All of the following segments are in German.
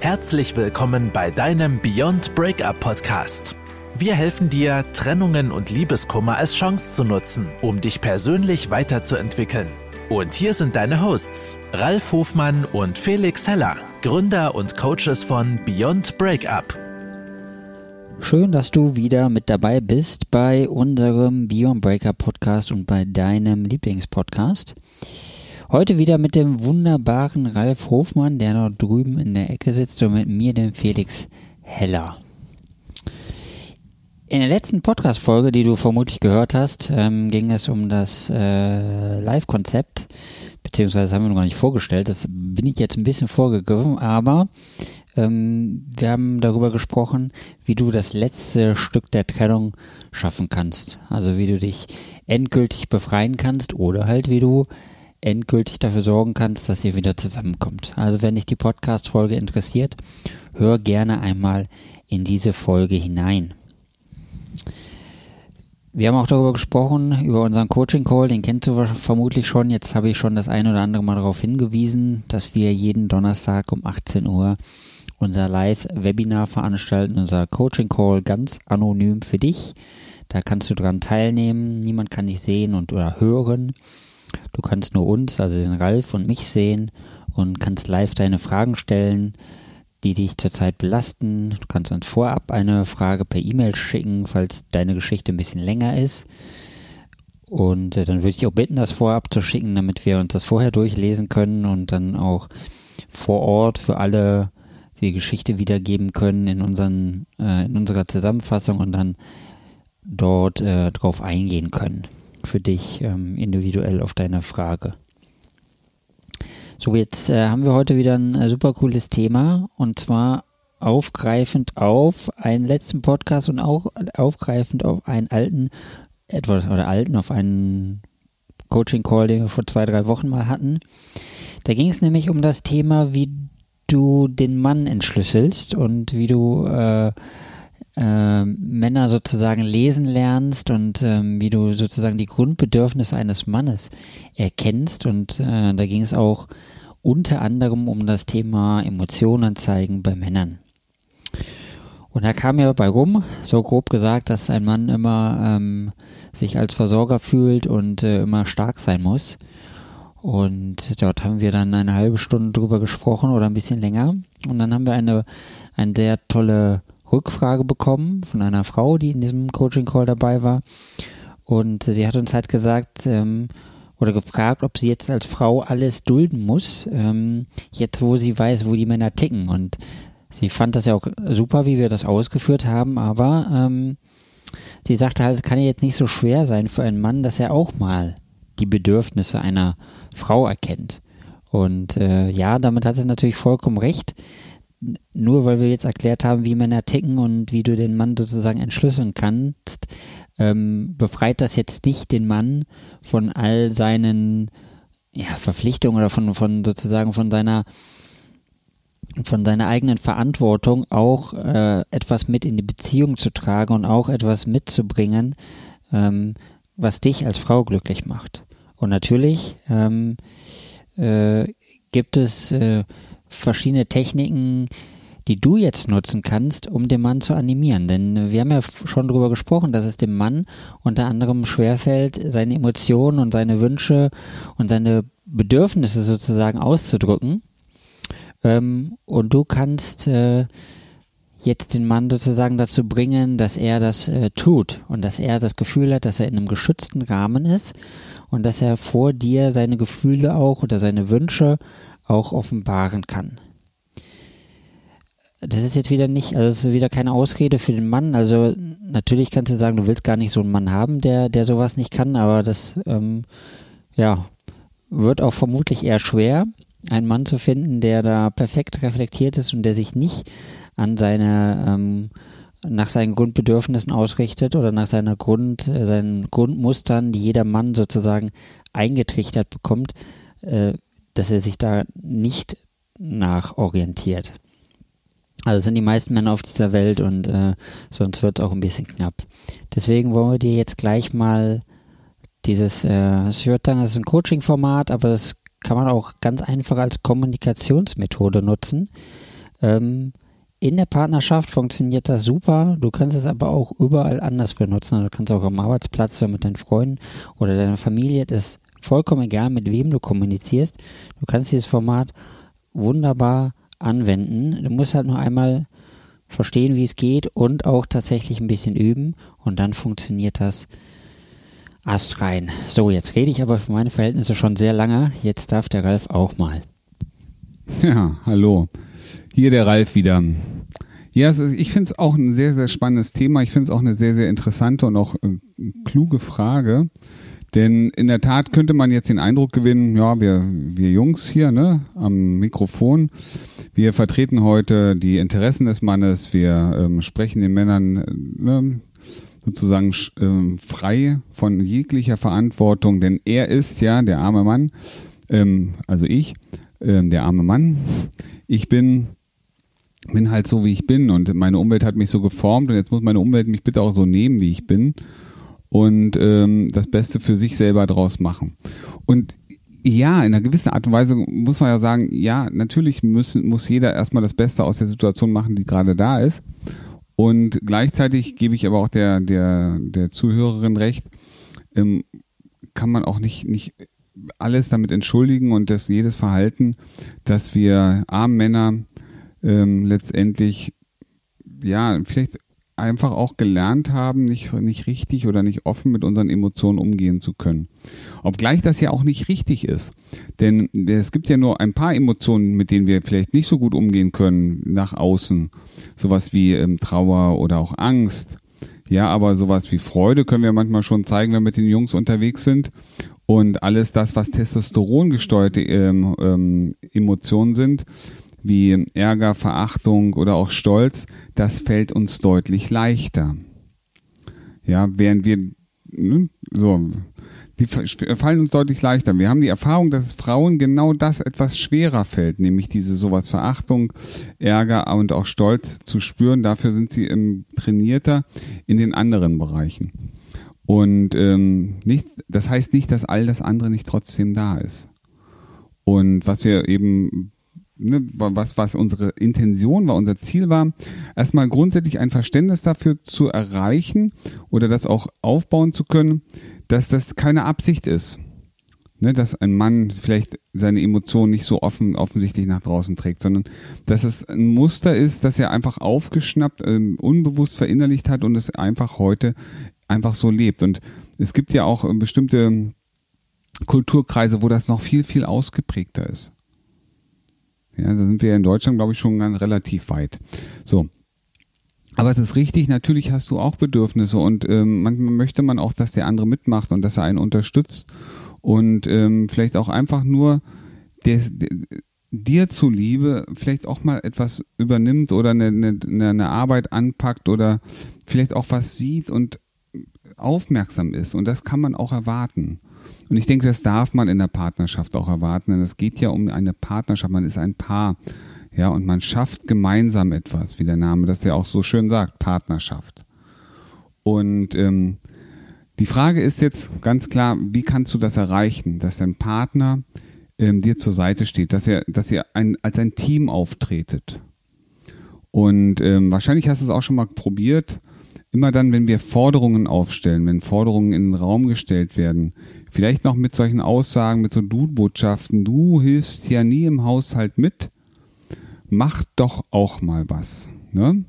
Herzlich willkommen bei deinem Beyond Breakup Podcast. Wir helfen dir, Trennungen und Liebeskummer als Chance zu nutzen, um dich persönlich weiterzuentwickeln. Und hier sind deine Hosts, Ralf Hofmann und Felix Heller, Gründer und Coaches von Beyond Breakup. Schön, dass du wieder mit dabei bist bei unserem Beyond Breakup Podcast und bei deinem Lieblingspodcast. Heute wieder mit dem wunderbaren Ralf Hofmann, der dort drüben in der Ecke sitzt und mit mir, dem Felix Heller. In der letzten Podcast-Folge, die du vermutlich gehört hast, ähm, ging es um das äh, Live-Konzept, beziehungsweise haben wir noch gar nicht vorgestellt, das bin ich jetzt ein bisschen vorgegriffen, aber ähm, wir haben darüber gesprochen, wie du das letzte Stück der Trennung schaffen kannst. Also wie du dich endgültig befreien kannst oder halt wie du endgültig dafür sorgen kannst, dass ihr wieder zusammenkommt. Also wenn dich die Podcast-Folge interessiert, hör gerne einmal in diese Folge hinein. Wir haben auch darüber gesprochen, über unseren Coaching-Call, den kennst du vermutlich schon. Jetzt habe ich schon das ein oder andere Mal darauf hingewiesen, dass wir jeden Donnerstag um 18 Uhr unser Live-Webinar veranstalten, unser Coaching-Call ganz anonym für dich. Da kannst du dran teilnehmen, niemand kann dich sehen und oder hören. Du kannst nur uns, also den Ralf und mich sehen und kannst live deine Fragen stellen, die dich zurzeit belasten. Du kannst uns vorab eine Frage per E-Mail schicken, falls deine Geschichte ein bisschen länger ist. Und äh, dann würde ich auch bitten, das vorab zu schicken, damit wir uns das vorher durchlesen können und dann auch vor Ort für alle die Geschichte wiedergeben können in unseren äh, in unserer Zusammenfassung und dann dort äh, drauf eingehen können für dich ähm, individuell auf deine Frage. So, jetzt äh, haben wir heute wieder ein äh, super cooles Thema und zwar aufgreifend auf einen letzten Podcast und auch aufgreifend auf einen alten, etwas oder alten, auf einen Coaching Call, den wir vor zwei, drei Wochen mal hatten. Da ging es nämlich um das Thema, wie du den Mann entschlüsselst und wie du äh, äh, Männer sozusagen lesen lernst und ähm, wie du sozusagen die Grundbedürfnisse eines Mannes erkennst. Und äh, da ging es auch unter anderem um das Thema Emotionen zeigen bei Männern. Und da kam ja bei rum, so grob gesagt, dass ein Mann immer ähm, sich als Versorger fühlt und äh, immer stark sein muss. Und dort haben wir dann eine halbe Stunde drüber gesprochen oder ein bisschen länger. Und dann haben wir eine, eine sehr tolle Rückfrage bekommen von einer Frau, die in diesem Coaching-Call dabei war. Und sie hat uns halt gesagt, ähm, oder gefragt, ob sie jetzt als Frau alles dulden muss, ähm, jetzt wo sie weiß, wo die Männer ticken. Und sie fand das ja auch super, wie wir das ausgeführt haben, aber ähm, sie sagte halt, es kann ja jetzt nicht so schwer sein für einen Mann, dass er auch mal die Bedürfnisse einer Frau erkennt. Und äh, ja, damit hat sie natürlich vollkommen recht nur weil wir jetzt erklärt haben, wie Männer ticken und wie du den Mann sozusagen entschlüsseln kannst, ähm, befreit das jetzt nicht den Mann von all seinen ja, Verpflichtungen oder von, von sozusagen von seiner von seiner eigenen Verantwortung auch äh, etwas mit in die Beziehung zu tragen und auch etwas mitzubringen, ähm, was dich als Frau glücklich macht. Und natürlich ähm, äh, gibt es äh, verschiedene Techniken, die du jetzt nutzen kannst, um den Mann zu animieren. Denn wir haben ja schon darüber gesprochen, dass es dem Mann unter anderem schwerfällt, seine Emotionen und seine Wünsche und seine Bedürfnisse sozusagen auszudrücken. Ähm, und du kannst äh, jetzt den Mann sozusagen dazu bringen, dass er das äh, tut und dass er das Gefühl hat, dass er in einem geschützten Rahmen ist und dass er vor dir seine Gefühle auch oder seine Wünsche auch offenbaren kann. Das ist jetzt wieder nicht, also es ist wieder keine Ausrede für den Mann. Also natürlich kannst du sagen, du willst gar nicht so einen Mann haben, der, der sowas nicht kann, aber das, ähm, ja, wird auch vermutlich eher schwer, einen Mann zu finden, der da perfekt reflektiert ist und der sich nicht an seine, ähm, nach seinen Grundbedürfnissen ausrichtet oder nach seiner Grund, äh, seinen Grundmustern, die jeder Mann sozusagen eingetrichtert bekommt, äh, dass er sich da nicht nachorientiert. Also sind die meisten Männer auf dieser Welt und äh, sonst wird es auch ein bisschen knapp. Deswegen wollen wir dir jetzt gleich mal dieses, äh, ich würde sagen, das ist ein Coaching-Format, aber das kann man auch ganz einfach als Kommunikationsmethode nutzen. Ähm, in der Partnerschaft funktioniert das super. Du kannst es aber auch überall anders benutzen. Du kannst auch am Arbeitsplatz oder mit deinen Freunden oder deiner Familie. Das vollkommen egal, mit wem du kommunizierst. Du kannst dieses Format wunderbar anwenden. Du musst halt nur einmal verstehen, wie es geht und auch tatsächlich ein bisschen üben und dann funktioniert das Ast rein. So, jetzt rede ich aber für meine Verhältnisse schon sehr lange. Jetzt darf der Ralf auch mal. Ja, hallo. Hier der Ralf wieder. Ja, ich finde es auch ein sehr, sehr spannendes Thema. Ich finde es auch eine sehr, sehr interessante und auch äh, kluge Frage. Denn in der Tat könnte man jetzt den Eindruck gewinnen, ja, wir, wir Jungs hier ne, am Mikrofon, wir vertreten heute die Interessen des Mannes, wir ähm, sprechen den Männern ne, sozusagen ähm, frei von jeglicher Verantwortung, denn er ist ja der arme Mann, ähm, also ich, ähm, der arme Mann. Ich bin bin halt so, wie ich bin und meine Umwelt hat mich so geformt und jetzt muss meine Umwelt mich bitte auch so nehmen, wie ich bin und ähm, das Beste für sich selber draus machen. Und ja, in einer gewissen Art und Weise muss man ja sagen, ja, natürlich müssen, muss jeder erstmal das Beste aus der Situation machen, die gerade da ist. Und gleichzeitig gebe ich aber auch der, der, der Zuhörerin recht, ähm, kann man auch nicht, nicht alles damit entschuldigen und dass jedes Verhalten, dass wir armen Männer ähm, letztendlich ja vielleicht einfach auch gelernt haben, nicht, nicht richtig oder nicht offen mit unseren Emotionen umgehen zu können. Obgleich das ja auch nicht richtig ist. Denn es gibt ja nur ein paar Emotionen, mit denen wir vielleicht nicht so gut umgehen können nach außen. Sowas wie ähm, Trauer oder auch Angst. Ja, aber sowas wie Freude können wir manchmal schon zeigen, wenn wir mit den Jungs unterwegs sind. Und alles das, was Testosteron gesteuerte ähm, ähm, Emotionen sind, wie Ärger, Verachtung oder auch Stolz, das fällt uns deutlich leichter. Ja, während wir so die fallen uns deutlich leichter. Wir haben die Erfahrung, dass es Frauen genau das etwas schwerer fällt, nämlich diese sowas Verachtung, Ärger und auch Stolz zu spüren. Dafür sind sie im, trainierter in den anderen Bereichen. Und ähm, nicht, das heißt nicht, dass all das andere nicht trotzdem da ist. Und was wir eben ne, was, was unsere Intention war, unser Ziel war, erstmal grundsätzlich ein Verständnis dafür zu erreichen oder das auch aufbauen zu können, dass das keine Absicht ist. Ne, dass ein Mann vielleicht seine Emotionen nicht so offen offensichtlich nach draußen trägt, sondern dass es ein Muster ist, das er einfach aufgeschnappt, ähm, unbewusst verinnerlicht hat und es einfach heute einfach so lebt. Und es gibt ja auch bestimmte Kulturkreise, wo das noch viel, viel ausgeprägter ist. Ja, da sind wir in Deutschland, glaube ich, schon ganz relativ weit. So. Aber es ist richtig, natürlich hast du auch Bedürfnisse und ähm, manchmal möchte man auch, dass der andere mitmacht und dass er einen unterstützt und ähm, vielleicht auch einfach nur der, der, dir zuliebe vielleicht auch mal etwas übernimmt oder eine, eine, eine Arbeit anpackt oder vielleicht auch was sieht und aufmerksam ist. Und das kann man auch erwarten. Und ich denke, das darf man in der Partnerschaft auch erwarten, denn es geht ja um eine Partnerschaft, man ist ein Paar. Ja, und man schafft gemeinsam etwas, wie der Name das ja auch so schön sagt, Partnerschaft. Und ähm, die Frage ist jetzt ganz klar, wie kannst du das erreichen, dass dein Partner ähm, dir zur Seite steht, dass er, dass ihr ein, als ein Team auftretet. Und ähm, wahrscheinlich hast du es auch schon mal probiert, immer dann, wenn wir Forderungen aufstellen, wenn Forderungen in den Raum gestellt werden, Vielleicht noch mit solchen Aussagen, mit so Du-Botschaften. Du hilfst ja nie im Haushalt mit. Mach doch auch mal was. Ne?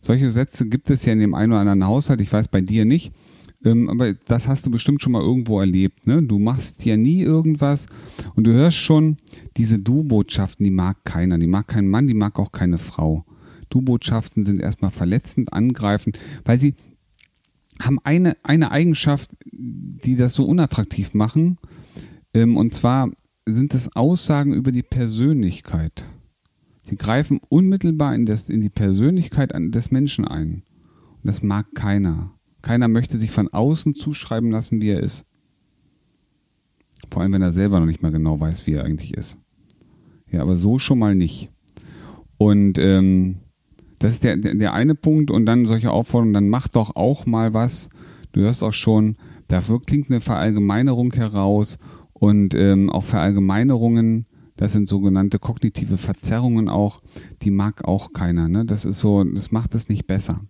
Solche Sätze gibt es ja in dem einen oder anderen Haushalt. Ich weiß bei dir nicht. Ähm, aber das hast du bestimmt schon mal irgendwo erlebt. Ne? Du machst ja nie irgendwas und du hörst schon, diese Du-Botschaften, die mag keiner. Die mag kein Mann, die mag auch keine Frau. Du-Botschaften sind erstmal verletzend, angreifend, weil sie haben eine, eine Eigenschaft, die das so unattraktiv machen. Ähm, und zwar sind es Aussagen über die Persönlichkeit. Sie greifen unmittelbar in, das, in die Persönlichkeit des Menschen ein. Und das mag keiner. Keiner möchte sich von außen zuschreiben lassen, wie er ist. Vor allem, wenn er selber noch nicht mal genau weiß, wie er eigentlich ist. Ja, aber so schon mal nicht. Und ähm, das ist der, der, der eine Punkt und dann solche Aufforderungen, dann mach doch auch mal was. Du hörst auch schon, da klingt eine Verallgemeinerung heraus und ähm, auch Verallgemeinerungen Das sind sogenannte kognitive Verzerrungen auch, die mag auch keiner. Ne? Das ist so, das macht es nicht besser.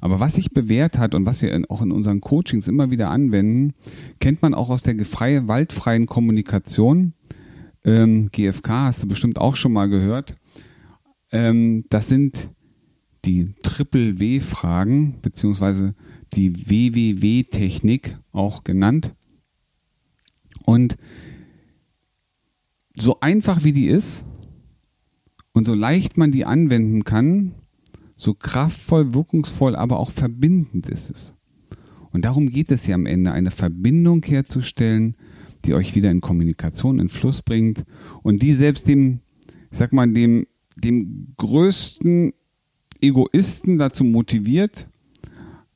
Aber was sich bewährt hat und was wir auch in unseren Coachings immer wieder anwenden, kennt man auch aus der freie, waldfreien Kommunikation. Ähm, GFK hast du bestimmt auch schon mal gehört. Ähm, das sind die Triple-W-Fragen, beziehungsweise die WWW-Technik auch genannt. Und so einfach wie die ist und so leicht man die anwenden kann, so kraftvoll, wirkungsvoll, aber auch verbindend ist es. Und darum geht es ja am Ende, eine Verbindung herzustellen, die euch wieder in Kommunikation, in Fluss bringt und die selbst dem, ich sag mal, dem, dem größten Egoisten dazu motiviert,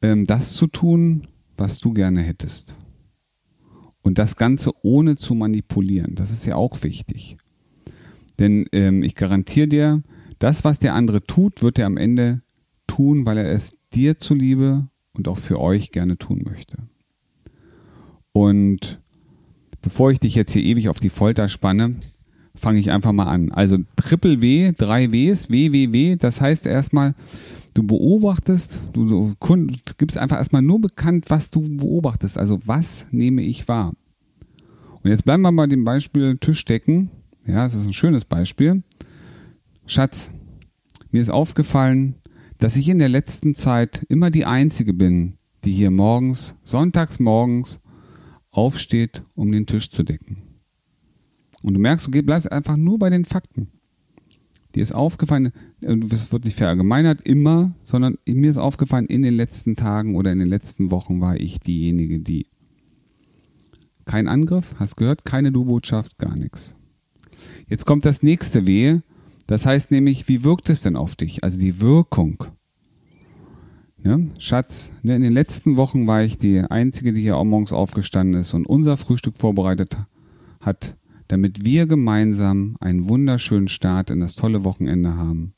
ähm, das zu tun, was du gerne hättest. Und das Ganze ohne zu manipulieren. Das ist ja auch wichtig. Denn ähm, ich garantiere dir, das, was der andere tut, wird er am Ende tun, weil er es dir zuliebe und auch für euch gerne tun möchte. Und bevor ich dich jetzt hier ewig auf die Folter spanne, fange ich einfach mal an. Also Triple W, drei Ws, WWW, das heißt erstmal, du beobachtest, du, du gibst einfach erstmal nur bekannt, was du beobachtest. Also was nehme ich wahr? Und jetzt bleiben wir bei dem Beispiel Tischdecken. Ja, das ist ein schönes Beispiel. Schatz, mir ist aufgefallen, dass ich in der letzten Zeit immer die Einzige bin, die hier morgens, sonntags morgens, aufsteht, um den Tisch zu decken. Und du merkst, du bleibst einfach nur bei den Fakten. Dir ist aufgefallen, es wird nicht verallgemeinert, immer, sondern mir ist aufgefallen, in den letzten Tagen oder in den letzten Wochen war ich diejenige, die. Kein Angriff, hast gehört, keine Du-Botschaft, gar nichts. Jetzt kommt das nächste Wehe, das heißt nämlich, wie wirkt es denn auf dich? Also die Wirkung. Ja, Schatz, ne, in den letzten Wochen war ich die Einzige, die hier auch morgens aufgestanden ist und unser Frühstück vorbereitet hat damit wir gemeinsam einen wunderschönen Start in das tolle Wochenende haben.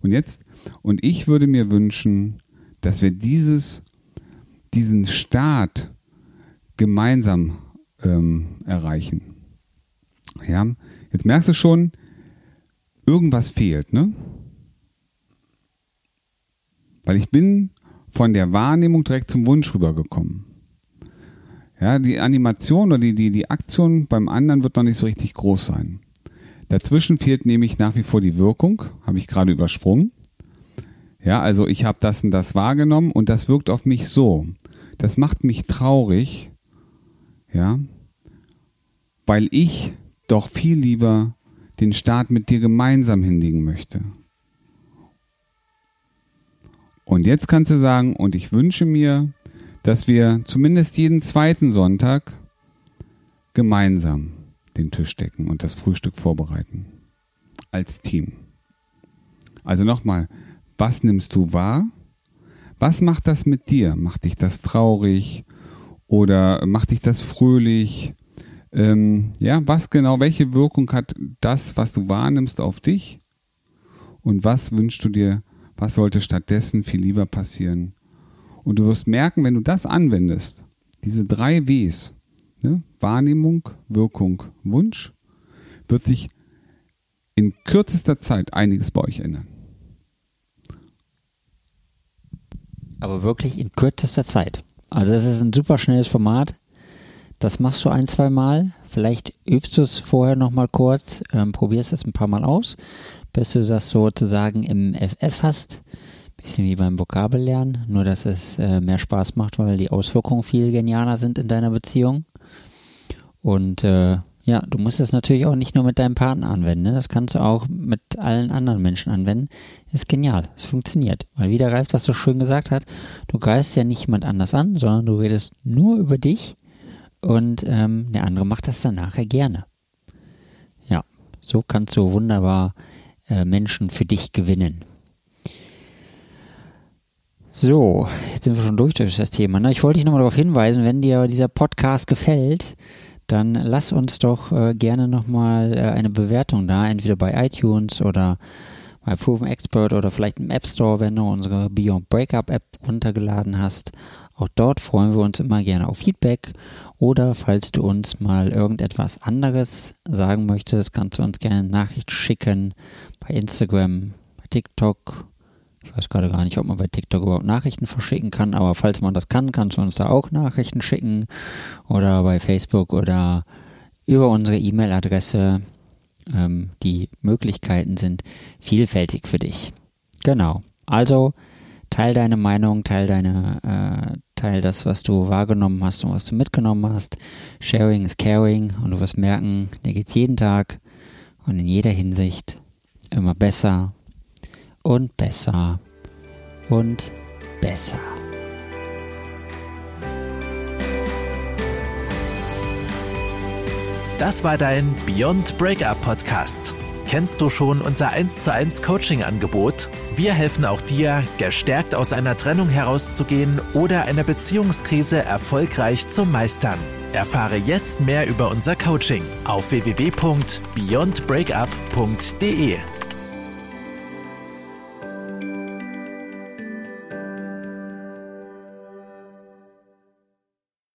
Und jetzt, und ich würde mir wünschen, dass wir dieses, diesen Start gemeinsam ähm, erreichen. Ja, jetzt merkst du schon, irgendwas fehlt, ne? Weil ich bin von der Wahrnehmung direkt zum Wunsch rübergekommen. Ja, die Animation oder die, die, die Aktion beim anderen wird noch nicht so richtig groß sein. Dazwischen fehlt nämlich nach wie vor die Wirkung, habe ich gerade übersprungen. Ja, also ich habe das und das wahrgenommen und das wirkt auf mich so. Das macht mich traurig, ja, weil ich doch viel lieber den Start mit dir gemeinsam hinlegen möchte. Und jetzt kannst du sagen, und ich wünsche mir, dass wir zumindest jeden zweiten Sonntag gemeinsam den Tisch decken und das Frühstück vorbereiten. Als Team. Also nochmal, was nimmst du wahr? Was macht das mit dir? Macht dich das traurig oder macht dich das fröhlich? Ähm, ja, was genau, welche Wirkung hat das, was du wahrnimmst, auf dich? Und was wünschst du dir, was sollte stattdessen viel lieber passieren? Und du wirst merken, wenn du das anwendest, diese drei Ws, ne, Wahrnehmung, Wirkung, Wunsch, wird sich in kürzester Zeit einiges bei euch ändern. Aber wirklich in kürzester Zeit. Also es ist ein super schnelles Format. Das machst du ein, zwei Mal. Vielleicht übst du es vorher nochmal kurz, ähm, probierst es ein paar Mal aus, bis du das sozusagen im FF hast. Bisschen wie beim Vokabellernen, nur dass es äh, mehr Spaß macht, weil die Auswirkungen viel genialer sind in deiner Beziehung. Und äh, ja, du musst es natürlich auch nicht nur mit deinem Partner anwenden, ne? das kannst du auch mit allen anderen Menschen anwenden. Ist genial, es funktioniert. Weil wie der Ralf das so schön gesagt hat, du greifst ja nicht jemand anders an, sondern du redest nur über dich und ähm, der andere macht das dann nachher gerne. Ja, so kannst du wunderbar äh, Menschen für dich gewinnen. So, jetzt sind wir schon durch durch das Thema. Ne? Ich wollte dich nochmal darauf hinweisen, wenn dir dieser Podcast gefällt, dann lass uns doch äh, gerne nochmal äh, eine Bewertung da, entweder bei iTunes oder bei Proven Expert oder vielleicht im App Store, wenn du unsere Beyond Breakup App runtergeladen hast. Auch dort freuen wir uns immer gerne auf Feedback oder falls du uns mal irgendetwas anderes sagen möchtest, kannst du uns gerne eine Nachricht schicken bei Instagram, bei TikTok. Ich weiß gerade gar nicht, ob man bei TikTok überhaupt Nachrichten verschicken kann, aber falls man das kann, kannst du uns da auch Nachrichten schicken oder bei Facebook oder über unsere E-Mail-Adresse. Ähm, die Möglichkeiten sind vielfältig für dich. Genau. Also teil deine Meinung, teil deine, äh, teil das, was du wahrgenommen hast und was du mitgenommen hast. Sharing is caring und du wirst merken, dir geht's jeden Tag und in jeder Hinsicht immer besser und besser und besser. Das war dein Beyond Breakup Podcast. Kennst du schon unser 1 zu 1 Coaching Angebot? Wir helfen auch dir, gestärkt aus einer Trennung herauszugehen oder eine Beziehungskrise erfolgreich zu meistern. Erfahre jetzt mehr über unser Coaching auf www.beyondbreakup.de.